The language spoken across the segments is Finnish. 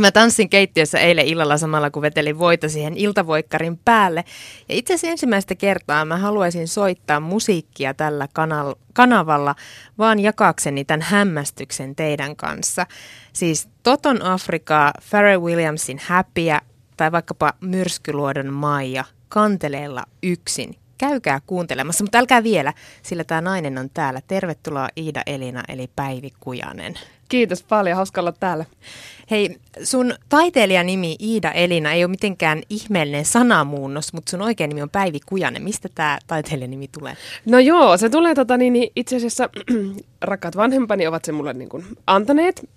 Mä tanssin keittiössä eilen illalla samalla, kun vetelin voita siihen iltavoikkarin päälle. Ja itse asiassa ensimmäistä kertaa mä haluaisin soittaa musiikkia tällä kanal- kanavalla, vaan jakaakseni tämän hämmästyksen teidän kanssa. Siis Toton Afrikaa, Pharrell Williamsin Happyä tai vaikkapa Myrskyluodon Maija kanteleella yksin. Käykää kuuntelemassa, mutta älkää vielä, sillä tämä nainen on täällä. Tervetuloa Iida Elina eli Päivi Kujanen. Kiitos paljon, hauska olla täällä. Hei, sun taiteilijanimi Iida Elina ei ole mitenkään ihmeellinen sanamuunnos, mutta sun oikein nimi on Päivi Kujanen. Mistä tämä taiteilijanimi tulee? No joo, se tulee tota, niin, niin itse asiassa rakkaat vanhempani ovat se mulle niin kuin, antaneet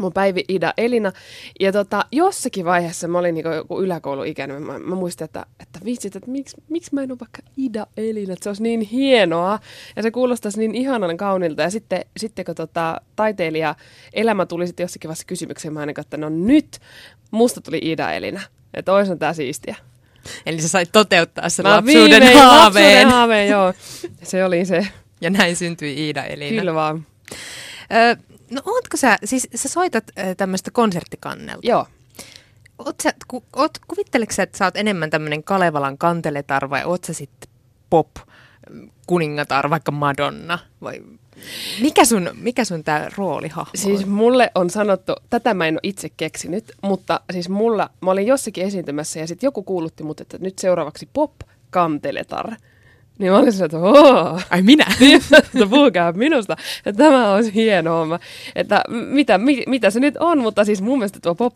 mun Päivi Ida Elina. Ja tota, jossakin vaiheessa mä olin niinku joku yläkouluikäinen. Mä, mä muistin, että, että vitsit, että miksi, miksi mä en ole vaikka Ida Elina, että se olisi niin hienoa. Ja se kuulostaisi niin ihanan kaunilta. Ja sitten, sitten kun tota, taiteilija elämä tuli sitten jossakin vaiheessa kysymykseen, mä että no nyt musta tuli Ida Elina. Että olisi tää siistiä. Eli sä sait toteuttaa sen mä lapsuuden haaveen. Lapsuuden haaveen, joo. Se oli se. Ja näin syntyi Iida Elina. Kyllä vaan. No ootko sä, siis sä soitat tämmöistä konserttikannelta. Joo. Oot sä, ku, oot, kuvitteleksä, sä, että sä oot enemmän tämmöinen Kalevalan kanteletar vai oot sä sitten pop kuningatar, vaikka Madonna? Vai mikä sun, mikä sun tää roolihahmo Siis mulle on sanottu, tätä mä en ole itse keksinyt, mutta siis mulla, mä olin jossakin esiintymässä ja sitten joku kuulutti mut, että nyt seuraavaksi pop kanteletar. Niin mä olin sillä, että Oo. Ai minä? että puhukaa minusta. Että tämä on hieno homma. Että mitä, mi, mitä se nyt on, mutta siis mun mielestä tuo pop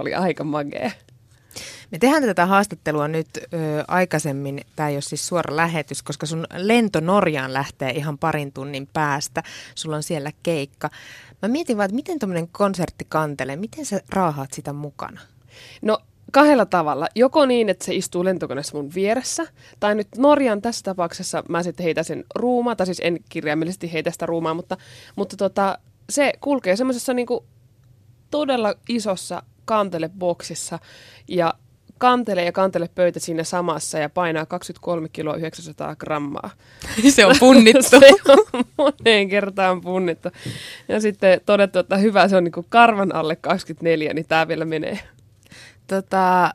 oli aika magee. Me tehdään tätä haastattelua nyt ö, aikaisemmin, tämä ei ole siis suora lähetys, koska sun lento Norjaan lähtee ihan parin tunnin päästä. Sulla on siellä keikka. Mä mietin vaan, että miten tuommoinen konsertti kantelee, miten sä raahaat sitä mukana? No kahdella tavalla. Joko niin, että se istuu lentokoneessa mun vieressä, tai nyt Norjan tässä tapauksessa mä sitten heitä sen ruumaa, tai siis en kirjaimellisesti heitä sitä ruumaa, mutta, mutta tota, se kulkee semmoisessa niinku todella isossa kanteleboksissa, ja kantele ja kantele pöytä siinä samassa ja painaa 23 kiloa 900 grammaa. Se on punnittu. se on moneen kertaan punnittu. Ja sitten todettu, että hyvä, se on niin karvan alle 24, niin tämä vielä menee. Tota,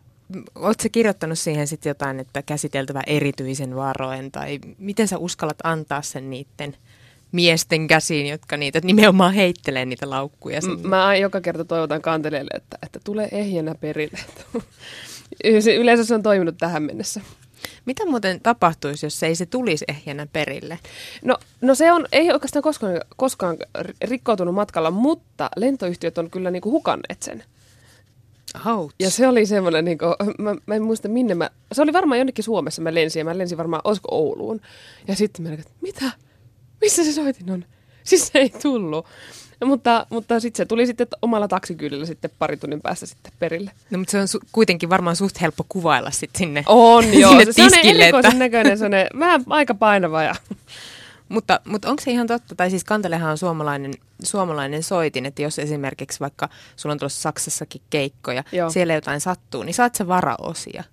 Oletko kirjoittanut siihen sitten jotain, että käsiteltävä erityisen varoen, tai miten sä uskallat antaa sen niiden miesten käsiin, jotka niitä nimenomaan heittelee niitä laukkuja sinne? Mä joka kerta toivotan kantelijalle, että, että tulee ehjänä perille. Yleensä se on toiminut tähän mennessä. Mitä muuten tapahtuisi, jos se ei se tulisi ehjänä perille? No, no se on, ei oikeastaan koskaan, koskaan rikkoutunut matkalla, mutta lentoyhtiöt on kyllä niinku hukanneet sen. Ouch. Ja se oli semmoinen, niin kuin, mä, mä en muista minne mä, se oli varmaan jonnekin Suomessa mä lensin ja mä lensin varmaan, olisiko Ouluun. Ja sitten mä että mitä? Missä se soitin on? Siis se ei tullut. No, mutta mutta sitten se tuli sitten omalla taksikyydellä sitten pari tunnin päästä sitten perille. No mutta se on su- kuitenkin varmaan suht helppo kuvailla sitten sinne On joo, sinne se, tiskille, se on erikoisen että... näköinen, se on vähän aika painava ja mutta, mutta onko se ihan totta, tai siis Kantelehan on suomalainen, suomalainen soitin, että jos esimerkiksi vaikka sulla on tuossa Saksassakin keikkoja, joo. siellä jotain sattuu, niin saat se varaosia.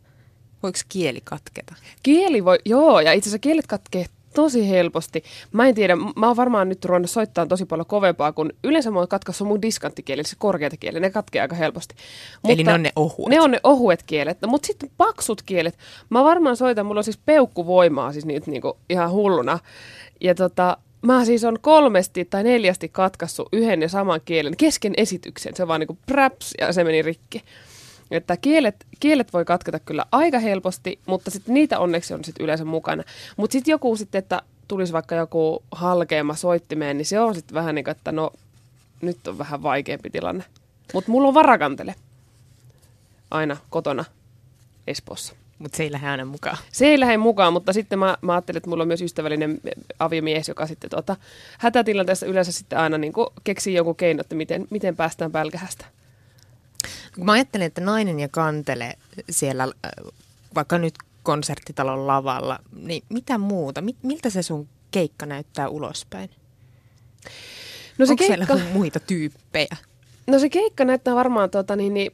Voiko kieli katketa? Kieli voi, joo, ja itse asiassa kielet katkee tosi helposti. Mä en tiedä, mä oon varmaan nyt ruvennut soittaa tosi paljon kovempaa, kun yleensä mä oon katkaissut mun diskanttikieli, se korkeat kieli, ne katkee aika helposti. Mutta Eli ne on ne ohuet? Ne on ne ohuet kielet, no, mutta sitten paksut kielet, mä varmaan soitan, mulla on siis peukkuvoimaa siis nyt niinku ihan hulluna. Ja tota, mä siis on kolmesti tai neljästi katkassut yhden ja saman kielen kesken esityksen. Se vaan niinku praps ja se meni rikki. Että kielet, kielet voi katketa kyllä aika helposti, mutta sitten niitä onneksi on sitten yleensä mukana. Mutta sitten joku sitten, että tulisi vaikka joku halkeama soittimeen, niin se on sitten vähän niin kuin, että no nyt on vähän vaikeampi tilanne. Mutta mulla on varakantele aina kotona Espoossa. Mutta se ei lähde aina mukaan. Se ei lähde mukaan, mutta sitten mä, mä ajattelin, että mulla on myös ystävällinen aviomies, joka sitten tuota, hätätilanteessa yleensä sitten aina niin keksii jonkun keino, että miten, miten päästään pälkähästä. Kun mä ajattelen, että nainen ja kantele siellä, vaikka nyt konserttitalon lavalla, niin mitä muuta? Miltä se sun keikka näyttää ulospäin? No se Onko keikka... siellä muita tyyppejä? No se keikka näyttää varmaan tuota, niin, niin,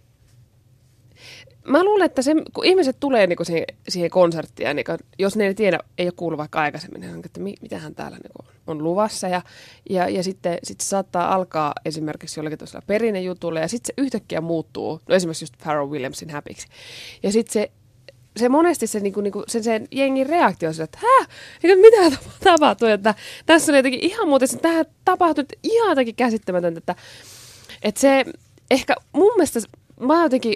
mä luulen, että se, kun ihmiset tulee niin siihen, siihen konserttiin, niin jos ne ei tiedä, ei ole kuullut vaikka aikaisemmin, niin että mi, mitähän täällä niin on luvassa. Ja, ja, ja sitten sit se saattaa alkaa esimerkiksi jollakin tuollaisella perinnejutulla, ja sitten se yhtäkkiä muuttuu, no esimerkiksi just Pharrell Williamsin häpiksi. Ja sitten se se monesti se, niin kuin, niin kuin, sen, sen jengin reaktio on se, että hä, niin mitä tapahtuu, että tässä on jotenkin ihan muuten, että tähän tapahtui ihan jotenkin käsittämätöntä, että, että se ehkä mun mielestä, mä jotenkin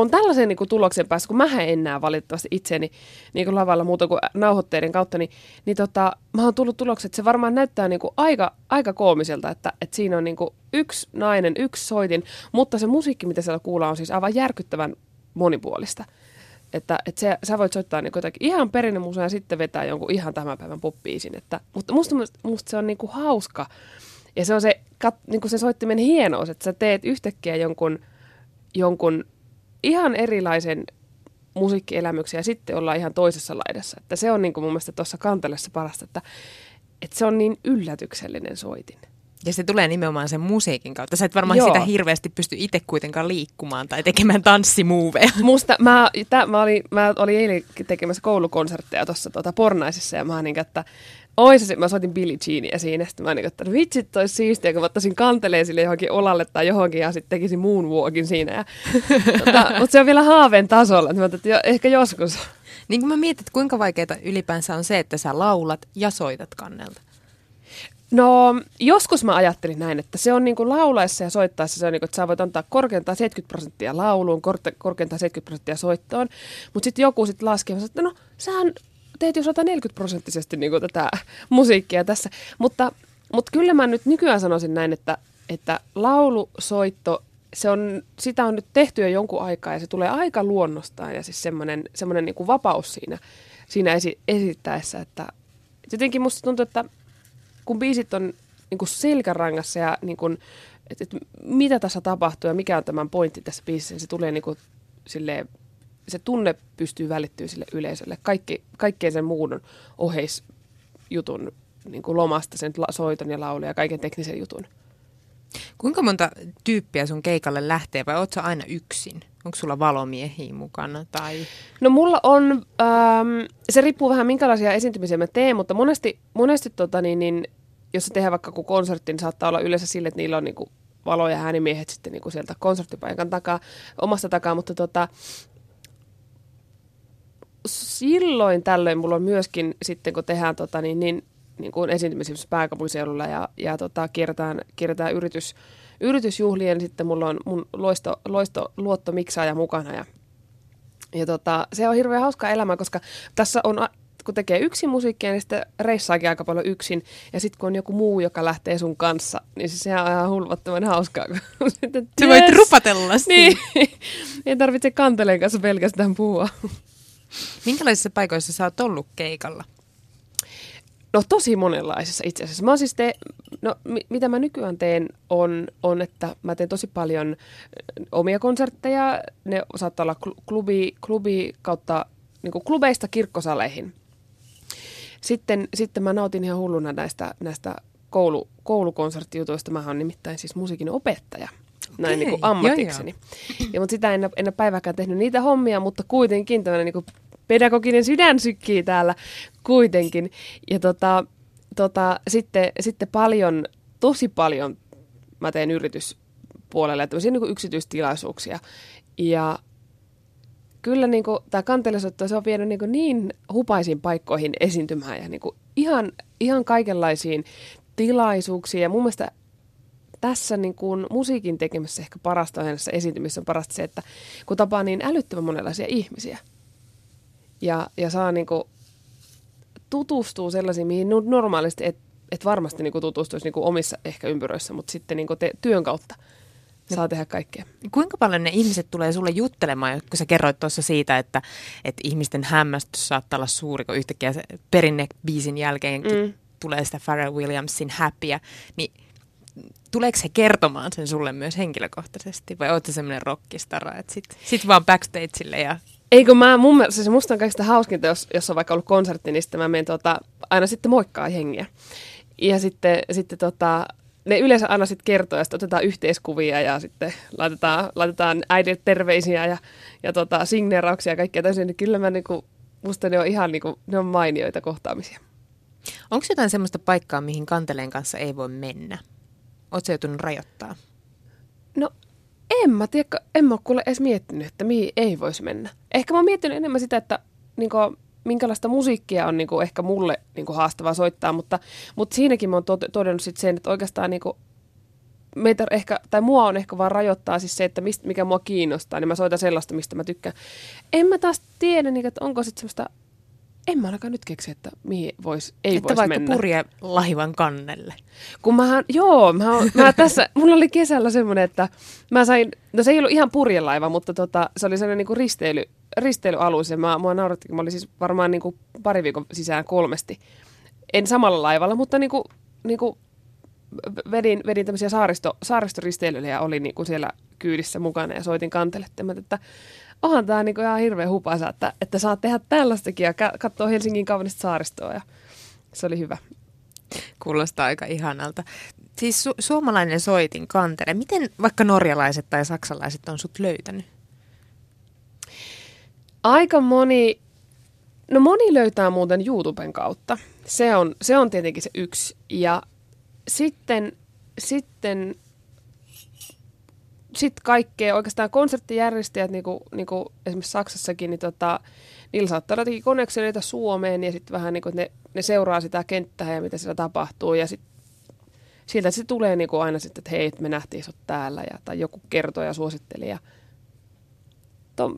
on tällaisen niin kuin, tuloksen päässä, kun mä en näe valitettavasti itseäni niin kuin lavalla muuta kuin nauhoitteiden kautta, niin, niin tota, mä oon tullut tulokset, että se varmaan näyttää niin kuin, aika, aika koomiselta, että, että siinä on niin kuin, yksi nainen, yksi soitin, mutta se musiikki, mitä siellä kuullaan, on siis aivan järkyttävän monipuolista. Että, että se, sä voit soittaa niin jotakin ihan perinnemusa ja sitten vetää jonkun ihan tämän päivän poppiisin. Että, mutta musta, musta se on niin kuin hauska. Ja se on se, kat, niin kuin se soittimen hienous, että sä teet yhtäkkiä jonkun, jonkun ihan erilaisen musiikkielämyksen ja sitten ollaan ihan toisessa laidassa. Että se on niin kuin mun mielestä tuossa kantelessa parasta, että, että se on niin yllätyksellinen soitin. Ja se tulee nimenomaan sen musiikin kautta. Sä et varmaan Joo. sitä hirveästi pysty itse kuitenkaan liikkumaan tai tekemään tanssimuoveja. Musta, mä, tä, mä, olin, mä olin eilen tekemässä koulukonsertteja tuossa tuota, Pornaisissa ja mä niin, että Ois, mä soitin Billie Jeania siinä, sitten mä niin, että no vitsit, olisi siistiä, kun mä ottaisin kanteleen sille johonkin olalle tai johonkin ja sitten tekisin moonwalkin siinä. Ja, tota, mutta se on vielä haaveen tasolla, että mä että jo, ehkä joskus. Niin kuin mä mietin, että kuinka vaikeaa ylipäänsä on se, että sä laulat ja soitat kannelta. No joskus mä ajattelin näin, että se on niin kuin laulaessa ja soittaessa, se on niin kuin, että sä voit antaa korkeintaan 70 prosenttia lauluun, korkeintaan 70 prosenttia soittoon, mutta sitten joku sitten laskee, että no sähän teet jo 140 prosenttisesti niin tätä musiikkia tässä, mutta, mutta kyllä mä nyt nykyään sanoisin näin, että, että laulu, soitto, se on, sitä on nyt tehty jo jonkun aikaa ja se tulee aika luonnostaan ja siis semmoinen, semmoinen niin kuin vapaus siinä, siinä esi- esittäessä, että jotenkin musta tuntuu, että kun biisit on niin kuin selkärangassa ja niin kuin, että, että mitä tässä tapahtuu ja mikä on tämän pointti tässä biisissä, niin se tulee niin kuin silleen, se tunne pystyy välittyä sille yleisölle. Kaikki, kaikkeen sen muun oheisjutun niin kuin lomasta, sen soiton ja laulun ja kaiken teknisen jutun. Kuinka monta tyyppiä sun keikalle lähtee vai ootko aina yksin? Onko sulla valomiehiä mukana? Tai? No mulla on, ähm, se riippuu vähän minkälaisia esiintymisiä mä teen, mutta monesti, monesti tota, niin, niin, jos se tehdään vaikka kun konsertti, niin saattaa olla yleensä sille, että niillä on niin kuin, valo- ja äänimiehet sitten niin kuin sieltä konserttipaikan takaa, omasta takaa, mutta tota, silloin tällöin mulla on myöskin sitten, kun tehdään tota, niin, niin, niin kuin esiintymisissä pääkaupunkiseudulla ja, ja tota, kierretään, kierretään yritys, yritysjuhlien, sitten mulla on mun loisto, loisto luottomiksaaja mukana ja, ja tota, se on hirveän hauska elämä, koska tässä on kun tekee yksin musiikkia, niin sitten reissaakin aika paljon yksin. Ja sitten kun on joku muu, joka lähtee sun kanssa, niin se on ihan hulvattoman hauskaa. Kun sitten, yes. voit rupatella Niin. Ei tarvitse kanteleen kanssa pelkästään puhua. Minkälaisissa paikoissa sä oot ollut keikalla? No tosi monenlaisissa itse asiassa. Mä siis te, no, mi, mitä mä nykyään teen on, on, että mä teen tosi paljon omia konsertteja. Ne saattaa olla klubi, klubi kautta niin klubeista kirkkosaleihin. Sitten, sitten mä nautin ihan hulluna näistä, näistä koulu, koulukonserttijutuista. Mä oon nimittäin siis musiikin opettaja näin niin kuin ammatikseni. Joo, joo. Ja, mutta sitä en, en ole päiväkään tehnyt niitä hommia, mutta kuitenkin tämmöinen niin kuin pedagoginen sydän sykkii täällä kuitenkin. Ja tota, tota, sitten, sitten paljon, tosi paljon mä teen yrityspuolelle tämmöisiä niin kuin yksityistilaisuuksia. Ja kyllä niin kuin, tämä kantelusotto, se on vienyt niin, niin hupaisiin paikkoihin esiintymään ja niin kuin ihan, ihan kaikenlaisiin tilaisuuksiin. Ja mun mielestä tässä niin kuin musiikin tekemässä ehkä parasta on esiintymissä on parasta se, että kun tapaa niin älyttömän monenlaisia ihmisiä – ja, ja saa niin kuin tutustua sellaisiin, mihin normaalisti et, et varmasti niin kuin tutustuisi niin kuin omissa ehkä ympyröissä, mutta sitten niin kuin te, työn kautta saa tehdä kaikkea. Kuinka paljon ne ihmiset tulee sulle juttelemaan, kun sä kerroit tuossa siitä, että, että ihmisten hämmästys saattaa olla suuri, kun yhtäkkiä perinnebiisin jälkeen mm. tulee sitä Pharrell Williamsin happyä, niin tuleeko se kertomaan sen sulle myös henkilökohtaisesti vai ootko semmoinen rockistara, että sit, sit vaan backstageille ja Eikö mä, mun mielestä se musta on kaikista hauskinta, jos, jos on vaikka ollut konsertti, niin sitten mä menen tota, aina sitten moikkaa hengiä. Ja sitten, sitten tota, ne yleensä aina sitten kertoo, ja sitten otetaan yhteiskuvia ja sitten laitetaan, laitetaan äidille terveisiä ja, ja tota, signeerauksia ja kaikkea täysin. Niin kyllä mä niinku, musta ne on ihan niinku, ne on mainioita kohtaamisia. Onko jotain semmoista paikkaa, mihin kanteleen kanssa ei voi mennä? Oletko joutunut rajoittaa? No en mä tiedä, en mä ole kuule edes miettinyt, että mihin ei voisi mennä. Ehkä mä oon miettinyt enemmän sitä, että niin kuin, minkälaista musiikkia on niin kuin, ehkä mulle niin kuin, haastavaa soittaa, mutta, mutta siinäkin mä oon todennut sit sen, että oikeastaan niin kuin, meitä ehkä, tai mua on ehkä vaan rajoittaa siis se, että mist, mikä mua kiinnostaa, niin mä soitan sellaista, mistä mä tykkään. En mä taas tiedä, niin, että onko sitten semmoista en mä ainakaan nyt keksi, että mihin vois, ei että vois vaikka mennä. purje lahivan kannelle. Kun mähän, joo, mä, mä tässä, mulla oli kesällä semmoinen, että mä sain, no se ei ollut ihan purjelaiva, mutta tota, se oli sellainen niin risteily, risteilyalus ja mä, mua nauratti, kun mä olin siis varmaan niin kuin pari viikon sisään kolmesti. En samalla laivalla, mutta niin kuin, niin kuin vedin, vedin tämmöisiä saaristo, saaristoristeilyjä ja oli niin kuin siellä kyydissä mukana ja soitin kantelettemat, että onhan tämä niinku ihan hirveän hupasa, että, että saat tehdä tällaistakin ja katsoa Helsingin kaunista saaristoa ja se oli hyvä. Kuulostaa aika ihanalta. Siis su- suomalainen soitin kantere. Miten vaikka norjalaiset tai saksalaiset on sut löytänyt? Aika moni, no moni löytää muuten YouTuben kautta. Se on, se on tietenkin se yksi. Ja sitten, sitten sitten kaikkea, oikeastaan konserttijärjestäjät, niin kuin, niin kuin esimerkiksi Saksassakin, niin tota, niillä saattaa olla jotenkin koneksioita Suomeen ja sitten vähän niin kuin, ne, ne seuraa sitä kenttää ja mitä siellä tapahtuu ja sitten sieltä se tulee niin kuin aina sitten, että hei, me nähtiin sut täällä ja, tai joku kertoo ja suositteli ja to,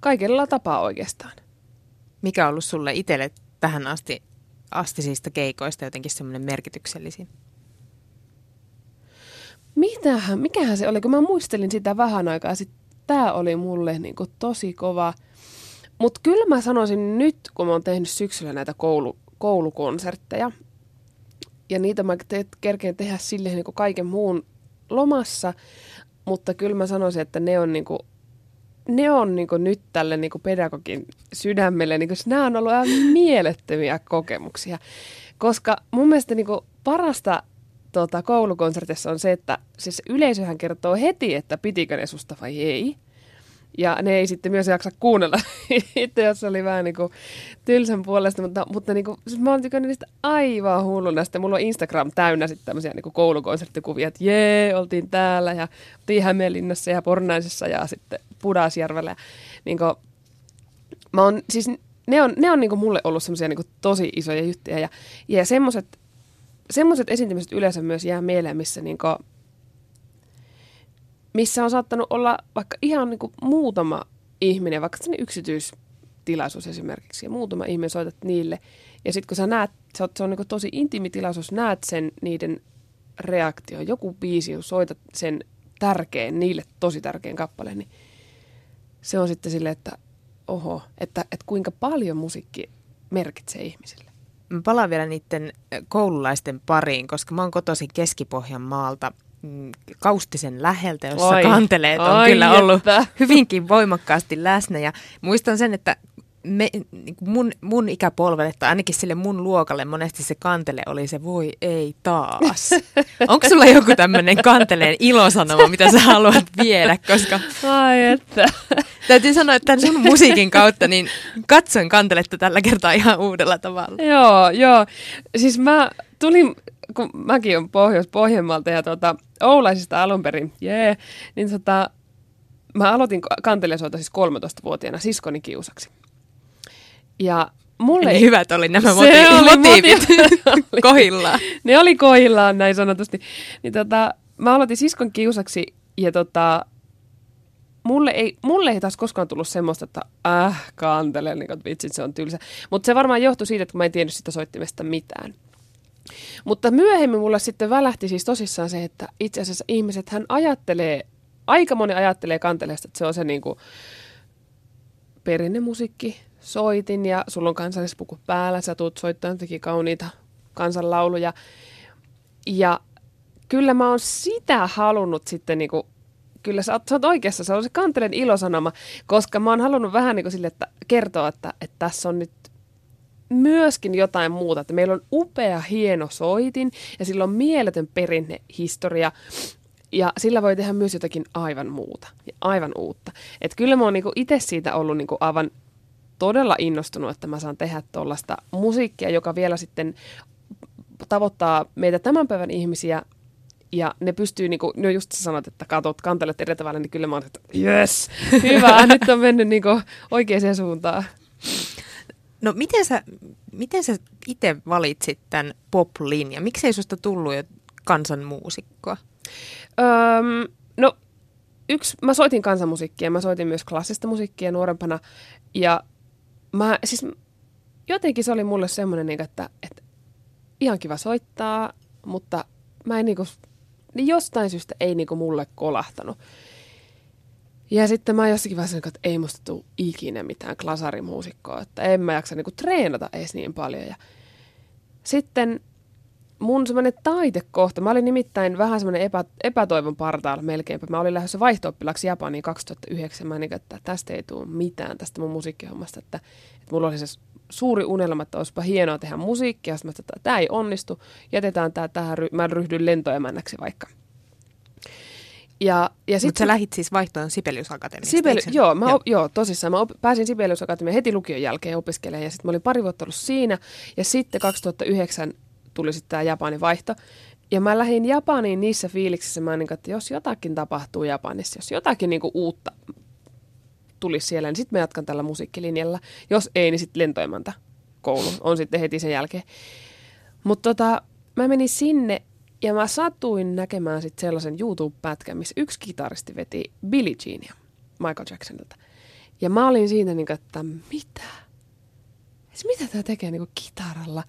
kaikella tapaa oikeastaan. Mikä on ollut sulle itselle tähän asti astisista keikoista jotenkin semmoinen merkityksellisin? Mitähän, mikähän se oli, kun mä muistelin sitä vähän aikaa sitten, tämä oli mulle niin kuin tosi kova. Mutta kyllä mä sanoisin nyt, kun mä oon tehnyt syksyllä näitä koulu, koulukonsertteja, ja niitä mä te- kerkeen tehdä silleen niin kuin kaiken muun lomassa, mutta kyllä mä sanoisin, että ne on, niin kuin, ne on niin nyt tälle niin pedagogin sydämelle, niin kuin, nämä on ollut aivan mielettömiä kokemuksia. Koska mun mielestä niin parasta tota, koulukonsertissa on se, että siis yleisöhän kertoo heti, että pitikö ne susta vai ei. Ja ne ei sitten myös jaksa kuunnella itse, jos oli vähän niin kuin tylsän puolesta, mutta, mutta niin kuin, siis mä oon tykännyt niistä aivan hulluna. Sitten mulla on Instagram täynnä sitten tämmöisiä niin kuin koulukonserttikuvia, että jee, oltiin täällä ja oltiin Hämeenlinnassa ja Pornaisessa ja sitten Pudasjärvellä. Niin kuin, mä oon, siis ne on, ne on niin kuin mulle ollut semmoisia niin tosi isoja juttuja ja, ja semmoiset semmoiset esiintymiset yleensä myös jää mieleen, missä, niinku, missä on saattanut olla vaikka ihan niinku muutama ihminen, vaikka se yksityistilaisuus esimerkiksi, ja muutama ihminen soitat niille. Ja sitten kun sä näet, se on, se on niinku tosi intiimi tilaisuus, näet sen niiden reaktio, joku biisi, kun soitat sen tärkeän, niille tosi tärkeän kappaleen, niin se on sitten silleen, että oho, että, että kuinka paljon musiikki merkitsee ihmisille. Mä palaan vielä niiden koululaisten pariin, koska mä oon kotoisin Keski-Pohjan maalta mm, Kaustisen läheltä, jossa Oi, kanteleet on ai kyllä ollut että. hyvinkin voimakkaasti läsnä. Ja muistan sen, että me, niin mun, mun ikäpolvelle tai ainakin sille mun luokalle monesti se kantele oli se voi ei taas. Onko sulla joku tämmöinen kanteleen ilosanoma, mitä sä haluat viedä, koska... Ai että. Täytyy sanoa, että tämän sun musiikin kautta niin katsoin kanteletta tällä kertaa ihan uudella tavalla. Joo, joo. Siis mä tulin, kun mäkin on Pohjois-Pohjanmaalta ja tuota, Oulaisista alun perin, jee, yeah, niin tota, mä aloitin kantelesoita siis 13-vuotiaana siskoni kiusaksi. Ja mulle... Eli hyvät oli nämä motiivit, oli motiivit kohillaan. Ne oli kohillaan, näin sanotusti. Niin tota, mä aloitin siskon kiusaksi ja tota, mulle ei, mulle ei taas koskaan tullut semmoista, että äh, kantele, niin kuin, vitsit, se on tylsä. Mutta se varmaan johtui siitä, että mä en tiennyt sitä soittimesta mitään. Mutta myöhemmin mulle sitten välähti siis tosissaan se, että itse asiassa ihmiset hän ajattelee, aika moni ajattelee kanteleesta, että se on se niin kuin perinnemusiikki, soitin ja sulla on kansallispuku päällä, sä tuut soittamaan teki kauniita kansanlauluja. Ja kyllä mä oon sitä halunnut sitten niinku, kyllä sä oot, sä oot oikeassa, se on se kantelen ilosanoma, koska mä oon halunnut vähän niinku sille, että kertoa, että, että tässä on nyt myöskin jotain muuta, että meillä on upea, hieno soitin ja sillä on mieletön perinnehistoria ja sillä voi tehdä myös jotakin aivan muuta ja aivan uutta. Että kyllä mä oon niinku itse siitä ollut niinku aivan todella innostunut, että mä saan tehdä tuollaista musiikkia, joka vielä sitten tavoittaa meitä tämän päivän ihmisiä ja ne pystyy, niin kuin, no just sä sanot, että katot, kantelet eri tavalla, niin kyllä mä oon, että yes, hyvä, nyt on mennyt niin kuin oikeaan suuntaan. No miten sä, miten sä itse valitsit tämän pop-linjan? Miksei susta tullut jo kansanmuusikkoa? Öm, no yksi, mä soitin kansanmusiikkia, mä soitin myös klassista musiikkia nuorempana ja mä siis jotenkin se oli mulle semmoinen, niin että, että ihan kiva soittaa, mutta mä en niinku, niin jostain syystä ei niinku mulle kolahtanut. Ja sitten mä jossakin vaiheessa, että ei musta tule ikinä mitään klasarimuusikkoa, että en mä jaksa niinku treenata edes niin paljon. Ja sitten mun semmoinen taitekohta, mä olin nimittäin vähän semmoinen epä, epätoivon partaalla melkeinpä. Mä olin lähdössä vaihto Japaniin 2009. Mä niin, että tästä ei tule mitään tästä mun musiikkihommasta. Että, että mulla oli se suuri unelma, että olisipa hienoa tehdä musiikkia. Sitten mä että tämä ei onnistu, jätetään tämä tähän, mä ryhdyn lentoemännäksi vaikka. Ja, ja Mutta sä lähit siis vaihtoon Sibelius Akatemiasta, Sibeli- joo, mä, joo. joo, tosissaan. Mä op- pääsin Sibelius Akatemiaan heti lukion jälkeen opiskelemaan ja sitten mä olin pari vuotta ollut siinä. Ja sitten 2009 tuli sitten tämä Japanin vaihto. Ja mä lähdin Japaniin niissä fiiliksissä, mä niin, että jos jotakin tapahtuu Japanissa, jos jotakin niin kuin uutta tulisi siellä, niin sitten mä jatkan tällä musiikkilinjalla. Jos ei, niin sitten lentoimanta koulu on sitten heti sen jälkeen. Mutta tota, mä menin sinne ja mä satuin näkemään sitten sellaisen YouTube-pätkän, missä yksi kitaristi veti Billie Jeania Michael Jacksonilta. Ja mä olin siinä niin kuin, että mitä? Siis mitä tämä tekee niin kuin kitaralla?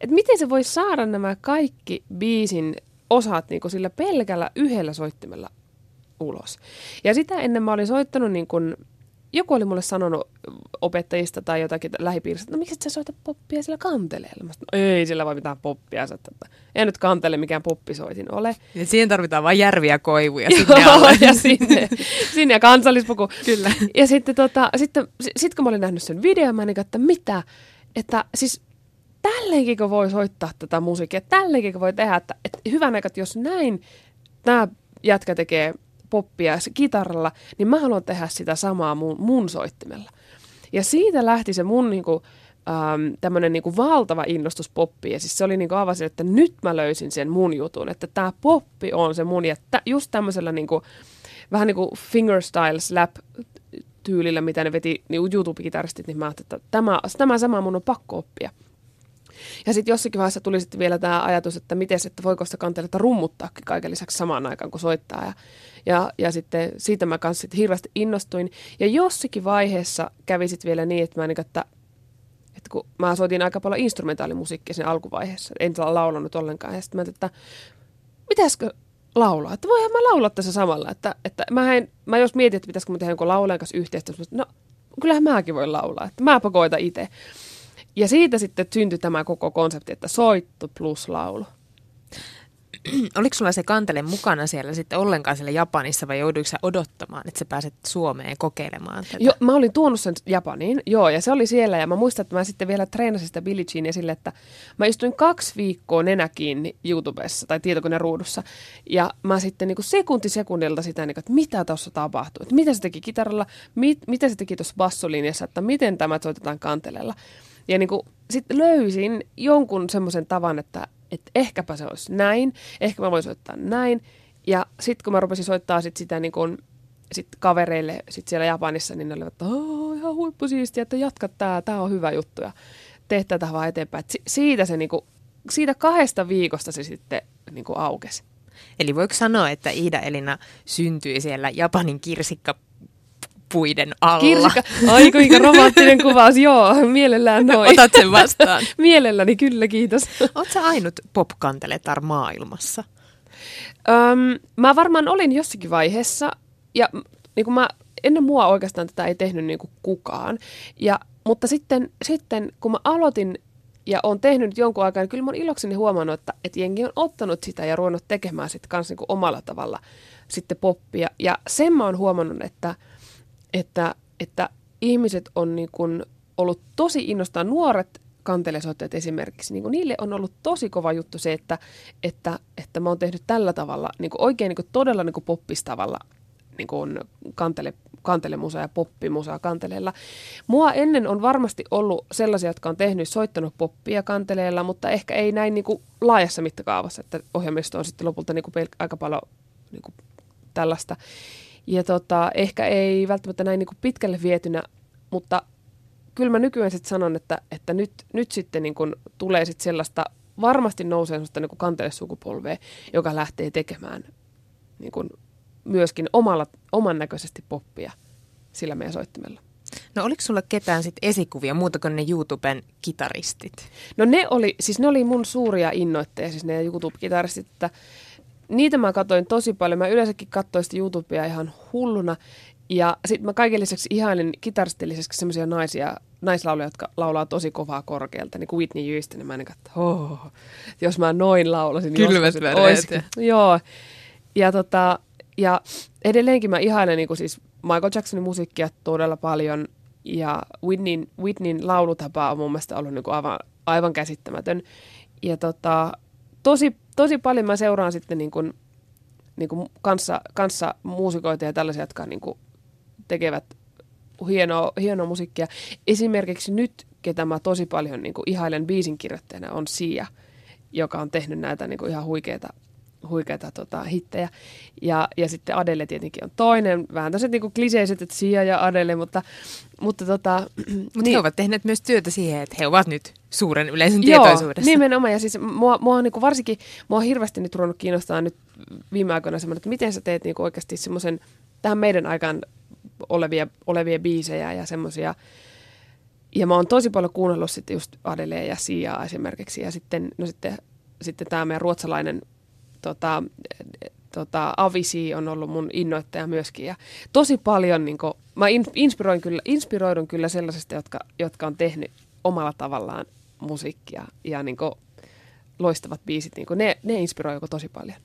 Et miten se voi saada nämä kaikki biisin osat niin kuin sillä pelkällä yhdellä soittimella ulos? Ja sitä ennen mä olin soittanut niin kuin joku oli mulle sanonut opettajista tai jotakin lähipiirissä, että no miksi et sä soita poppia sillä kanteleella? Mä sanoin, no ei sillä voi mitään poppia soittaa. Ei nyt kantele mikään poppisoitin ole. Ja siihen tarvitaan vain järviä koivuja sinne alle. ja sinne, sinne ja kansallispuku. Kyllä. Ja sitten, tota, sitten sit kun mä olin nähnyt sen videon, mä niin, että mitä? Että siis tälleenkin voi soittaa tätä musiikkia, tälleenkin voi tehdä, että, että hyvän aikaa, että jos näin tämä jätkä tekee poppia kitaralla, niin mä haluan tehdä sitä samaa mun, mun soittimella. Ja siitä lähti se mun niinku, ähm, tämmöinen niinku valtava innostus poppiin. Ja siis se oli niinku avasin, että nyt mä löysin sen mun jutun, että tämä poppi on se mun. Ja tä, just tämmöisellä niinku, vähän niin kuin fingerstyle slap tyylillä, mitä ne veti niin YouTube-kitaristit, niin mä ajattelin, että tämä, tämä sama mun on pakko oppia. Ja sitten jossakin vaiheessa tuli sitten vielä tämä ajatus, että miten että voiko sitä kanteletta rummuttaa kaiken lisäksi samaan aikaan, kun soittaa. Ja, ja, ja sitten siitä mä kanssa sitten hirveästi innostuin. Ja jossakin vaiheessa kävi sitten vielä niin, että mä niin, että että kun mä soitin aika paljon instrumentaalimusiikkia sen alkuvaiheessa, en laulanut ollenkaan. Ja sitten mä että mitäskö laulaa? Että voihan mä laulaa tässä samalla. Että, että mä, en, mä jos mietin, että pitäisikö mä tehdä jonkun laulajan kanssa yhteistyössä, no kyllähän mäkin voin laulaa. Että mä pakoita itse. Ja siitä sitten syntyi tämä koko konsepti, että soitto plus laulu. Oliko sulla se kantele mukana siellä sitten ollenkaan siellä Japanissa vai jouduiko sä odottamaan, että sä pääset Suomeen kokeilemaan tätä? Joo, mä olin tuonut sen Japaniin, joo, ja se oli siellä. Ja mä muistan, että mä sitten vielä treenasin sitä Billie Jeania sille, että mä istuin kaksi viikkoa nenä kiinni YouTubessa tai tietokoneruudussa. Ja mä sitten niin kuin sekunti sekunnilta sitä, niin kuin, että mitä tuossa tapahtuu. Että mitä se teki kitaralla, mit, mitä se teki tuossa bassolinjassa, että miten tämä soitetaan kantelella. Ja niin sitten löysin jonkun semmoisen tavan, että, että ehkäpä se olisi näin, ehkä mä voisin soittaa näin. Ja sitten kun mä rupesin soittaa sit sitä niin kuin, sit kavereille sit siellä Japanissa, niin ne olivat, että ihan huippusiistiä, että jatka tää, tää on hyvä juttu ja tee tätä vaan eteenpäin. Et siitä, se, niin kuin, siitä kahdesta viikosta se sitten niin kuin aukesi. Eli voiko sanoa, että Iida Elina syntyi siellä Japanin kirsikka puiden alla. Kirsikka. Ai kuinka romanttinen kuvaus, joo, mielellään noin. Otat sen vastaan. Mielelläni, kyllä, kiitos. Oletko sä ainut popkanteletar maailmassa? Öm, mä varmaan olin jossakin vaiheessa, ja niin kuin mä, ennen mua oikeastaan tätä ei tehnyt niin kuin kukaan. Ja, mutta sitten, sitten, kun mä aloitin ja on tehnyt jonkun aikaa, niin kyllä mä oon ilokseni huomannut, että, että jengi on ottanut sitä ja ruvennut tekemään sitten kanssa niin omalla tavalla sitten poppia. Ja sen mä oon huomannut, että – että, että ihmiset on niin kuin ollut tosi innostaa nuoret kantelesoittajat esimerkiksi, niin kuin niille on ollut tosi kova juttu se, että, että, että mä oon tehnyt tällä tavalla, niin kuin oikein niin kuin todella niin kuin poppistavalla niin kuin kantele, kantelemusa ja poppimusa kanteleella. Mua ennen on varmasti ollut sellaisia, jotka on tehnyt, soittanut poppia kanteleella, mutta ehkä ei näin niin kuin laajassa mittakaavassa, että ohjelmisto on sitten lopulta niin kuin pelk- aika paljon niin kuin tällaista. Ja tota, ehkä ei välttämättä näin niin kuin pitkälle vietynä, mutta kyllä mä nykyään sitten sanon, että, että nyt, nyt sitten niin kuin tulee sitten sellaista, varmasti nousee sellaista niin kantelesukupolvea, joka lähtee tekemään niin kuin myöskin omalla, oman näköisesti poppia sillä meidän soittimella. No oliko sulla ketään sit esikuvia muuta kuin ne YouTuben kitaristit? No ne oli, siis ne oli mun suuria innoitteja, siis ne YouTube-kitaristit, että niitä mä katsoin tosi paljon. Mä yleensäkin katsoin sitä YouTubea ihan hulluna. Ja sitten mä kaiken lisäksi ihailin kitaristin lisäksi semmoisia naisia, naislauluja, jotka laulaa tosi kovaa korkealta, niin kuin Whitney Houston. Ja mä en katso, oh, jos mä noin laulasin, niin Kylmät Joo. Ja, tota, ja edelleenkin mä ihailen niin kuin siis Michael Jacksonin musiikkia todella paljon. Ja Whitneyn, Whitneyn laulutapa on mun mielestä ollut niin kuin aivan, aivan käsittämätön. Ja tota, tosi, tosi paljon mä seuraan sitten niin kuin, niin kuin kanssa, kanssa muusikoita ja tällaisia, jotka niin kuin tekevät hienoa, hienoa musiikkia. Esimerkiksi nyt, ketä mä tosi paljon niin kuin ihailen biisinkirjoittajana, on Sia, joka on tehnyt näitä niin kuin ihan huikeita huikeita tota, hittejä. Ja, ja sitten Adele tietenkin on toinen, vähän tällaiset niin kliseiset, että Sia ja Adele, mutta, mutta tota, Mutta niin. he ovat tehneet myös työtä siihen, että he ovat nyt suuren yleisön tietoisuudessa. Joo, nimenomaan. Ja siis mua, mua niin kuin varsinkin, mua on hirveästi nyt ruvennut kiinnostaa nyt viime aikoina semmoinen, että miten sä teet niin kuin oikeasti semmoisen tähän meidän aikaan olevia, olevia biisejä ja semmoisia. Ja mä oon tosi paljon kuunnellut sitten just Adelea ja Siaa esimerkiksi. Ja sitten, no sitten, sitten tämä meidän ruotsalainen tota, tota, Avisi on ollut mun innoittaja myöskin. Ja tosi paljon, niin kuin, mä inspiroin kyllä, inspiroidun kyllä sellaisista, jotka, jotka on tehnyt omalla tavallaan musiikkia ja niin kuin, loistavat biisit, niin kuin, ne, ne inspiroi tosi paljon.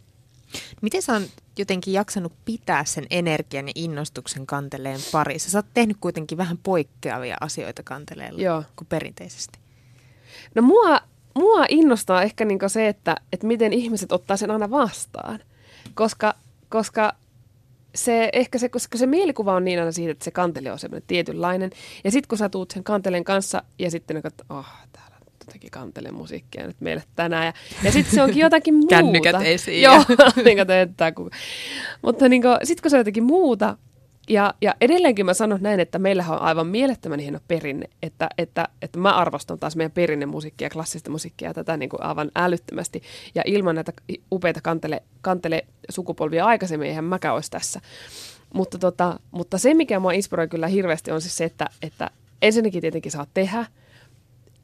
Miten sä on jotenkin jaksanut pitää sen energian ja innostuksen kanteleen parissa? Sä oot tehnyt kuitenkin vähän poikkeavia asioita kanteleella Joo. kuin perinteisesti. No mua mua innostaa ehkä niin se, että, että miten ihmiset ottaa sen aina vastaan. Koska, koska se, ehkä se, koska se mielikuva on niin aina siitä, että se kantele on semmoinen tietynlainen. Ja sitten kun sä tuut sen kantelen kanssa ja sitten niin että oh, täällä jotenkin kantele musiikkia nyt meille tänään. Ja, ja sitten se onkin jotakin muuta. Kännykät esiin. Joo, niin kuin, Mutta niin sitten kun se on jotenkin muuta, ja, ja edelleenkin mä sanon näin, että meillähän on aivan mielettömän hieno perinne, että, että, että mä arvostan taas meidän perinnemusiikkia, klassista musiikkia tätä niin kuin aivan älyttömästi. Ja ilman näitä upeita kantele, kantele sukupolvia aikaisemmin, eihän mäkään olisi tässä. Mutta, tota, mutta se, mikä mua inspiroi kyllä hirveästi, on siis se, että, että ensinnäkin tietenkin saa tehdä,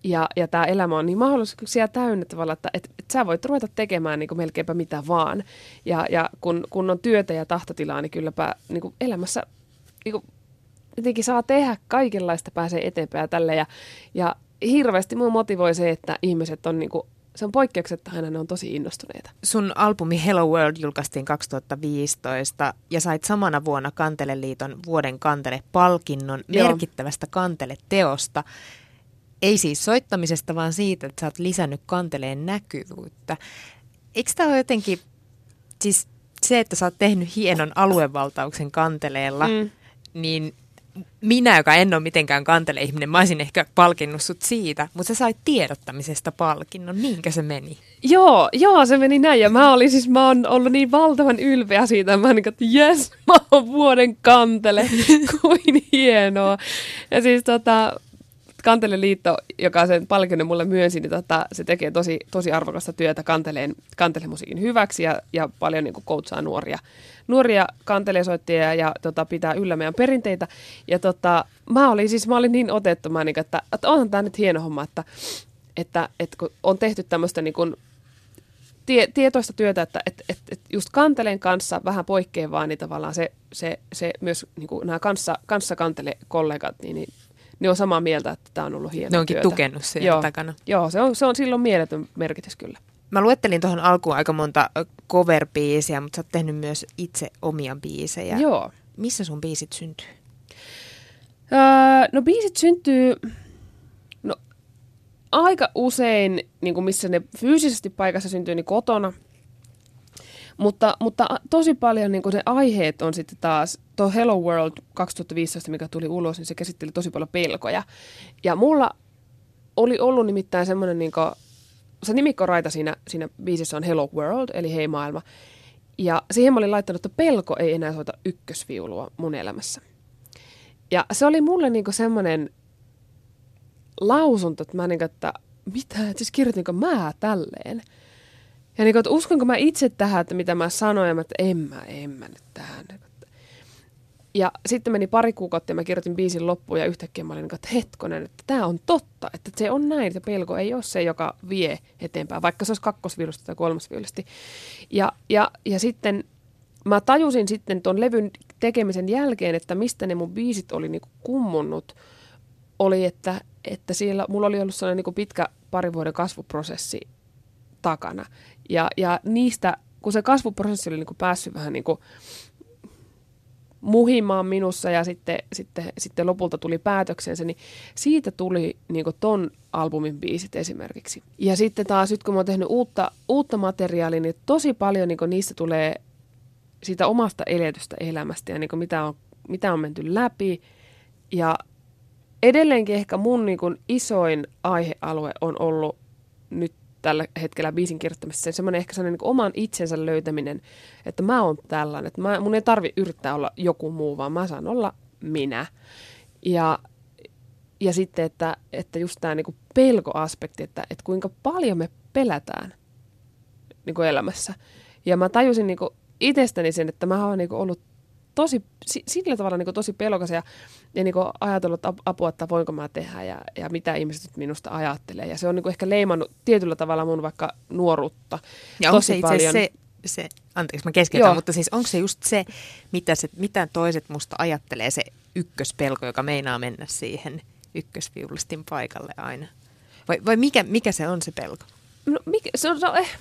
ja, ja tämä elämä on niin mahdollisuuksia täynnä tavalla, että et, et sä voit ruveta tekemään niin kuin melkeinpä mitä vaan. Ja, ja kun, kun on työtä ja tahtotilaa, niin kylläpä niin kuin elämässä niin kuin, jotenkin saa tehdä kaikenlaista, pääsee eteenpäin ja tälle. Ja, ja hirveästi mua motivoi se, että ihmiset on niin kuin, se on poikkeuksetta aina, ne on tosi innostuneita. Sun albumi Hello World julkaistiin 2015 ja sait samana vuonna Kanteleliiton vuoden kantele-palkinnon Joo. merkittävästä kantele-teosta. Ei siis soittamisesta, vaan siitä, että sä oot lisännyt kanteleen näkyvyyttä. Eikö tämä ole jotenkin, siis se, että sä oot tehnyt hienon aluevaltauksen kanteleella, mm. Niin minä, joka en ole mitenkään kantele-ihminen, mä olisin ehkä palkinnut sut siitä, mutta sä sait tiedottamisesta palkinnon, niinkö se meni? Joo, joo, se meni näin. Ja mä olin siis, mä oon ollut niin valtavan ylpeä siitä, mä niin, että jes, mä oon vuoden kantele, kuin hienoa. Ja siis tota, Kanteleliitto, joka sen palkinnon mulle myönsi, niin tota, se tekee tosi, tosi arvokasta työtä kanteleen, kantelemusiikin hyväksi ja, ja paljon niin kuin coachaa nuoria, nuoria kantelesoittajia ja tota, pitää yllä meidän perinteitä. Ja tota, mä olin siis mä olin niin otettu, mä niin, että, että onhan tämä nyt hieno homma, että, että, että kun on tehty tämmöistä niin kuin, tie, tietoista työtä, että et, et, et just kanteleen kanssa vähän poikkeavaa, niin tavallaan se, se, se myös niin kuin nämä kanssa, kanssa kantele kollegat, niin, niin ne on samaa mieltä, että tämä on ollut hieno Ne onkin työtä. tukenut sen Joo. takana. Joo, se on, se on silloin mieletön merkitys kyllä. Mä luettelin tuohon alkuun aika monta cover-biisiä, mutta sä oot tehnyt myös itse omia biisejä. Joo. Missä sun biisit syntyy? Öö, no biisit syntyy... No, aika usein, niin kuin missä ne fyysisesti paikassa syntyy, niin kotona. Mutta, mutta tosi paljon niin se aiheet on sitten taas, tuo Hello World 2015, mikä tuli ulos, niin se käsitteli tosi paljon pelkoja. Ja mulla oli ollut nimittäin semmoinen, niin kuin, se nimikkoraita siinä, siinä biisissä on Hello World, eli hei maailma. Ja siihen mä olin laittanut, että pelko ei enää soita ykkösviulua mun elämässä. Ja se oli mulle niinku semmoinen lausunto, että mä niinku, että mitä, siis kirjoitinko mä tälleen. Ja niinku, että uskonko mä itse tähän, että mitä mä sanoin, ja mä, että en mä, en mä nyt tähän. Ja sitten meni pari kuukautta ja mä kirjoitin biisin loppuun ja yhtäkkiä mä olin niin, että hetkonen, että tämä on totta, että se on näin, että pelko ei ole se, joka vie eteenpäin, vaikka se olisi kakkosviulusta tai kolmasviulusti. Ja, ja, ja sitten mä tajusin sitten tuon levyn tekemisen jälkeen, että mistä ne mun biisit oli niin kummunnut, oli, että, että siellä mulla oli ollut sellainen niin pitkä pari vuoden kasvuprosessi takana. Ja, ja niistä, kun se kasvuprosessi oli niin päässyt vähän niin kuin muhimaan minussa ja sitten, sitten, sitten lopulta tuli päätöksensä, niin siitä tuli niin ton albumin biisit esimerkiksi. Ja sitten taas nyt kun mä oon tehnyt uutta, uutta materiaalia, niin tosi paljon niin niistä tulee siitä omasta eletystä elämästä ja niin mitä, on, mitä on menty läpi. Ja edelleenkin ehkä mun niin isoin aihealue on ollut nyt tällä hetkellä biisin kirjoittamisessa semmoinen ehkä sellainen niin oman itsensä löytäminen, että mä oon tällainen, että mä, mun ei tarvi yrittää olla joku muu, vaan mä saan olla minä. Ja, ja sitten, että, että just tämä niin pelkoaspekti, että, että kuinka paljon me pelätään niin kuin elämässä. Ja mä tajusin niin kuin itsestäni sen, että mä oon niin kuin ollut tosi, sillä tavalla niin kuin tosi pelokas ja, ja niin kuin ajatellut apua, että voinko mä tehdä ja, ja mitä ihmiset minusta ajattelee. Ja se on niin kuin ehkä leimannut tietyllä tavalla mun vaikka nuoruutta ja tosi se paljon. Se, se, anteeksi mä keskeytän, Joo. mutta siis onko se just se mitä, se, mitä toiset musta ajattelee, se ykköspelko, joka meinaa mennä siihen ykkösviulistin paikalle aina? Vai, vai mikä, mikä se on se pelko? No, mikä, se on, no, eh,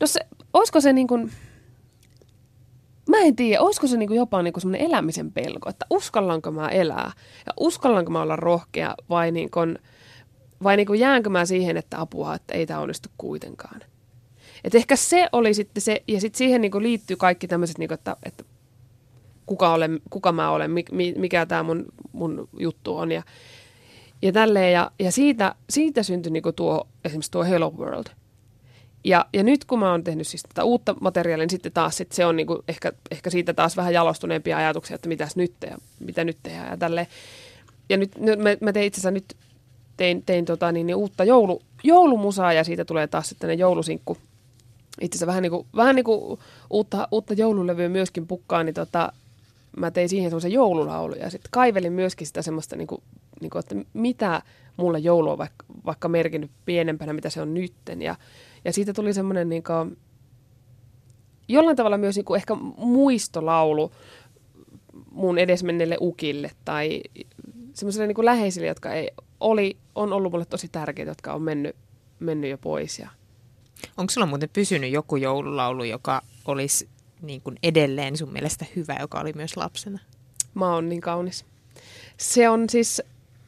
no se, olisiko se niin kuin, en tiedä, olisiko se niinku jopa niinku semmoinen elämisen pelko, että uskallanko mä elää ja uskallanko mä olla rohkea vai, niinku, vai niinku jäänkö mä siihen, että apua, että ei tämä onnistu kuitenkaan. Et ehkä se oli sitten se, ja sitten siihen niinku liittyy kaikki tämmöiset, niinku, että, että kuka, olen, kuka mä olen, mikä tämä mun, mun juttu on ja, ja tälleen. Ja, ja siitä, siitä syntyi niinku tuo, esimerkiksi tuo Hello World – ja, ja nyt kun mä oon tehnyt siis tätä uutta materiaalia, niin sitten taas sit se on niinku ehkä, ehkä siitä taas vähän jalostuneempia ajatuksia, että mitäs nyt ja mitä nyt tehdään ja tälleen. Ja nyt, nyt mä, mä tein itse asiassa nyt tein, tein tota, niin, niin uutta joulu, joulumusaa ja siitä tulee taas sitten joulusinkku. Itse asiassa vähän niin kuin, vähän niin kuin uutta, uutta joululevyä myöskin pukkaan, niin tota, mä tein siihen semmoisen joululaulu ja sitten kaivelin myöskin sitä semmoista, niin kuin, niin kuin, että mitä mulle joulu on vaikka, vaikka merkinnyt pienempänä, mitä se on nytten ja ja siitä tuli semmoinen niin kuin, jollain tavalla myös niin kuin ehkä muistolaulu mun edesmenneelle ukille tai semmoiselle niin läheisille, jotka ei, oli, on ollut mulle tosi tärkeitä, jotka on mennyt, mennyt jo pois. Ja... Onko sulla muuten pysynyt joku joululaulu, joka olisi niin kuin edelleen sun mielestä hyvä, joka oli myös lapsena? Mä oon niin kaunis. Se on siis,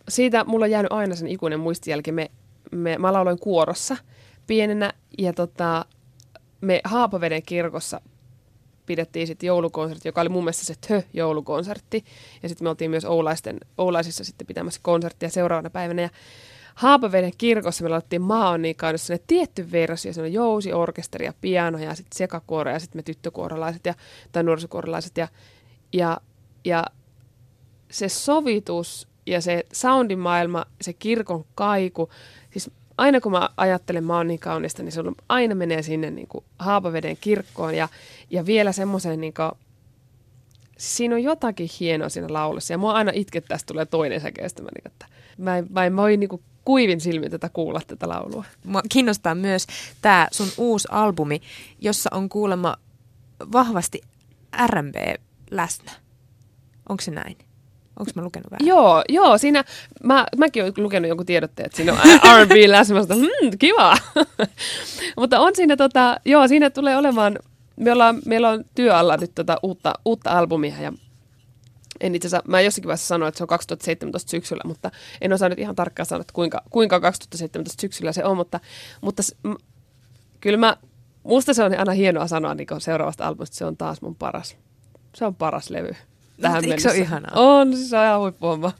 siitä mulla on jäänyt aina sen ikuinen muistijälki. Me, me, mä lauloin kuorossa – pienenä ja tota, me Haapaveden kirkossa pidettiin sitten joulukonsertti, joka oli mun mielestä se TÖ-joulukonsertti. Ja sitten me oltiin myös Oulaisten, Oulaisissa sitten pitämässä konserttia seuraavana päivänä. Ja Haapaveden kirkossa me laitettiin Maa on niin kaunis tietty versio, se on jousi, orkesteri ja piano ja sitten sekakuoro ja sitten me tyttökuorolaiset ja, tai nuorisokuorolaiset. Ja, ja, ja se sovitus ja se soundimaailma, se kirkon kaiku, siis aina kun mä ajattelen Mä oon niin kaunista, niin se aina menee sinne niin kuin Haapaveden kirkkoon ja, ja vielä semmoiseen niin kuin, siinä on jotakin hienoa siinä laulussa ja mua aina itkettää, tulee toinen säkeistä. Mä, niin, että mä, en, mä en voi niin kuin kuivin silmin tätä kuulla tätä laulua. Mua kiinnostaa myös tämä sun uusi albumi, jossa on kuulemma vahvasti R&B läsnä. Onko se näin? Onko mä lukenut väärin? Joo, joo siinä, mä, mäkin olen lukenut jonkun tiedotteen, että siinä on R&B läsnä, hmm, kiva. Mutta on siinä, tota, joo, siinä tulee olemaan, me ollaan, meillä on työ alla nyt tota uutta, uutta albumia ja en itse asiassa, mä jossakin vaiheessa sanoin, että se on 2017 syksyllä, mutta en osaa nyt ihan tarkkaan sanoa, että kuinka, kuinka 2017 syksyllä se on, mutta, mutta m- kyllä mä, musta se on aina hienoa sanoa niin seuraavasta albumista, se on taas mun paras. Se on paras levy tähän mennessä. se on ihanaa? On, siis se on ihan huippuhomma.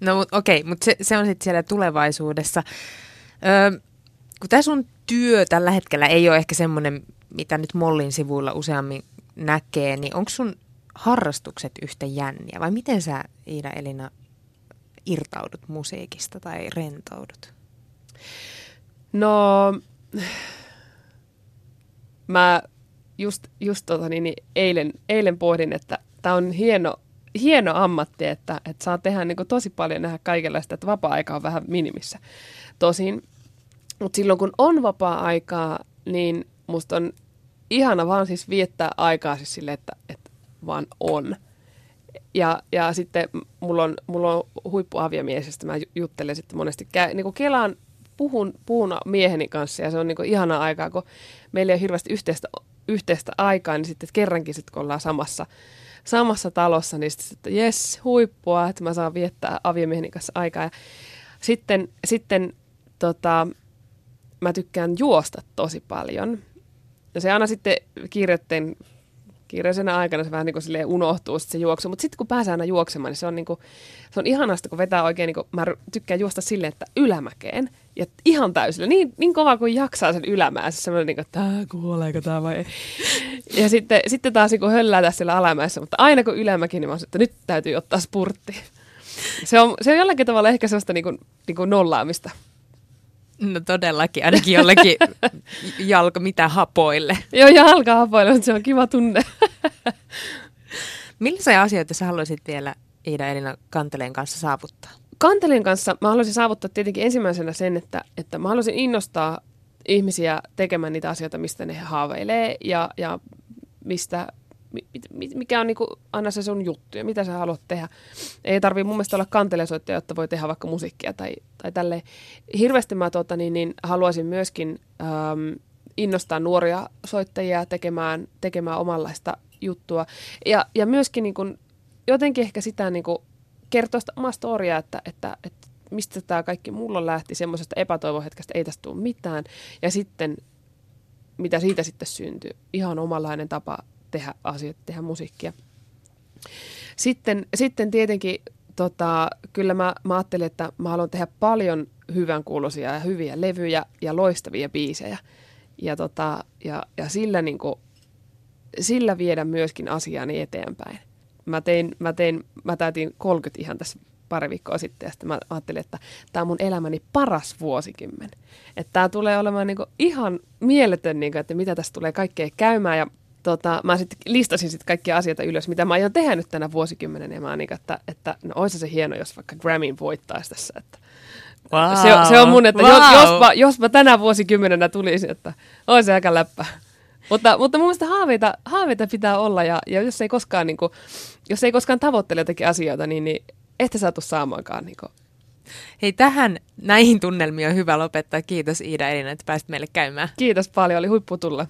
No mut, okei, okay, mutta se, se on sitten siellä tulevaisuudessa. Öö, kun tämä sun työ tällä hetkellä ei ole ehkä semmoinen, mitä nyt Mollin sivuilla useammin näkee, niin onko sun harrastukset yhtä jänniä vai miten sä Iida Elina irtaudut musiikista tai rentoudut? No, mä just, just tota, niin, niin eilen, eilen pohdin, että tämä on hieno, hieno ammatti, että, että saa tehdä niin tosi paljon nähdä kaikenlaista, että vapaa-aika on vähän minimissä. Tosin, mutta silloin kun on vapaa-aikaa, niin musta on ihana vaan siis viettää aikaa siis sille, että, että vaan on. Ja, ja sitten mulla on, mulla on huippuaviomies, josta mä juttelen sitten monesti. Käy, niin kuin Kelaan puhun, puhun mieheni kanssa ja se on niin kuin ihanaa aikaa, kun meillä ei ole hirveästi yhteistä, yhteistä aikaa, niin sitten kerrankin sitten kun ollaan samassa, samassa talossa, niin sitten, että jes, huippua, että mä saan viettää aviomieheni kanssa aikaa. Ja sitten, sitten tota, mä tykkään juosta tosi paljon. Ja se aina sitten kiireiden kiireisenä aikana se vähän niin kuin unohtuu sit se juoksu, mutta sitten kun pääsee aina juoksemaan, niin se on, niin kuin, se on ihanasta, kun vetää oikein, niin kuin, mä tykkään juosta silleen, että ylämäkeen ja ihan täysillä, niin, niin kova kuin jaksaa sen ylämäessä, semmoinen niin kuin, että tää kuoleeko tää vai ei. Ja sitten, sitten taas niin höllätä siellä alamäessä, mutta aina kun ylämäkin, niin mä sanoin, että nyt täytyy ottaa spurtti. Se on, se on jollakin tavalla ehkä sellaista niin kuin, niin kuin nollaamista. No todellakin, ainakin jollekin jalka mitä hapoille. Joo, jalka hapoille, mutta se on kiva tunne. Millaisia asioita sä haluaisit vielä Iida Elina Kanteleen kanssa saavuttaa? Kanteleen kanssa mä haluaisin saavuttaa tietenkin ensimmäisenä sen, että, että mä haluaisin innostaa ihmisiä tekemään niitä asioita, mistä ne haaveilee ja, ja mistä, mikä on niinku aina se sun juttu ja mitä sä haluat tehdä. Ei tarvii mun mielestä olla kantelesoittaja, jotta voi tehdä vaikka musiikkia tai, tai tälleen. Hirveästi mä tuota, niin, niin, haluaisin myöskin ähm, innostaa nuoria soittajia tekemään, tekemään omanlaista juttua. Ja, ja myöskin niin kun, jotenkin ehkä sitä niin kun, kertoa sitä omaa storiaa, että, että, että mistä tämä kaikki mulla lähti, semmoisesta epätoivohetkestä ei tästä tule mitään. Ja sitten, mitä siitä sitten syntyy. Ihan omanlainen tapa tehdä asioita, tehdä musiikkia. Sitten, sitten tietenkin tota, kyllä mä, mä ajattelin, että mä haluan tehdä paljon hyvän kuulosia ja hyviä levyjä ja loistavia biisejä. Ja, tota, ja, ja sillä, niin kuin, sillä viedä myöskin asiaani eteenpäin. Mä tein, mä tein, mä täytin 30 ihan tässä pari viikkoa sitten ja sitten mä ajattelin, että tämä on mun elämäni paras vuosikymmen. Että tämä tulee olemaan niin ihan mieletön, niin kuin, että mitä tässä tulee kaikkea käymään ja tota, mä sitten listasin sitten kaikkia asioita ylös, mitä mä aion tehdä nyt tänä vuosikymmenen, ja mä niin, että, että no olisi se hieno, jos vaikka Grammyn voittaisi tässä, että wow. se, se, on mun, että wow. jos, jospa, jospa tänä vuosikymmenenä tulisi, että olisi aika läppä. Mutta, mutta mun mielestä haaveita, haaveita pitää olla, ja, ja jos, ei koskaan, niin kuin, jos ei koskaan tavoittele jotakin asioita, niin, niin ette saatu saamaankaan niin kuin, Hei, tähän näihin tunnelmiin on hyvä lopettaa. Kiitos Iida Elina, että pääsit meille käymään. Kiitos paljon, oli huippu tulla.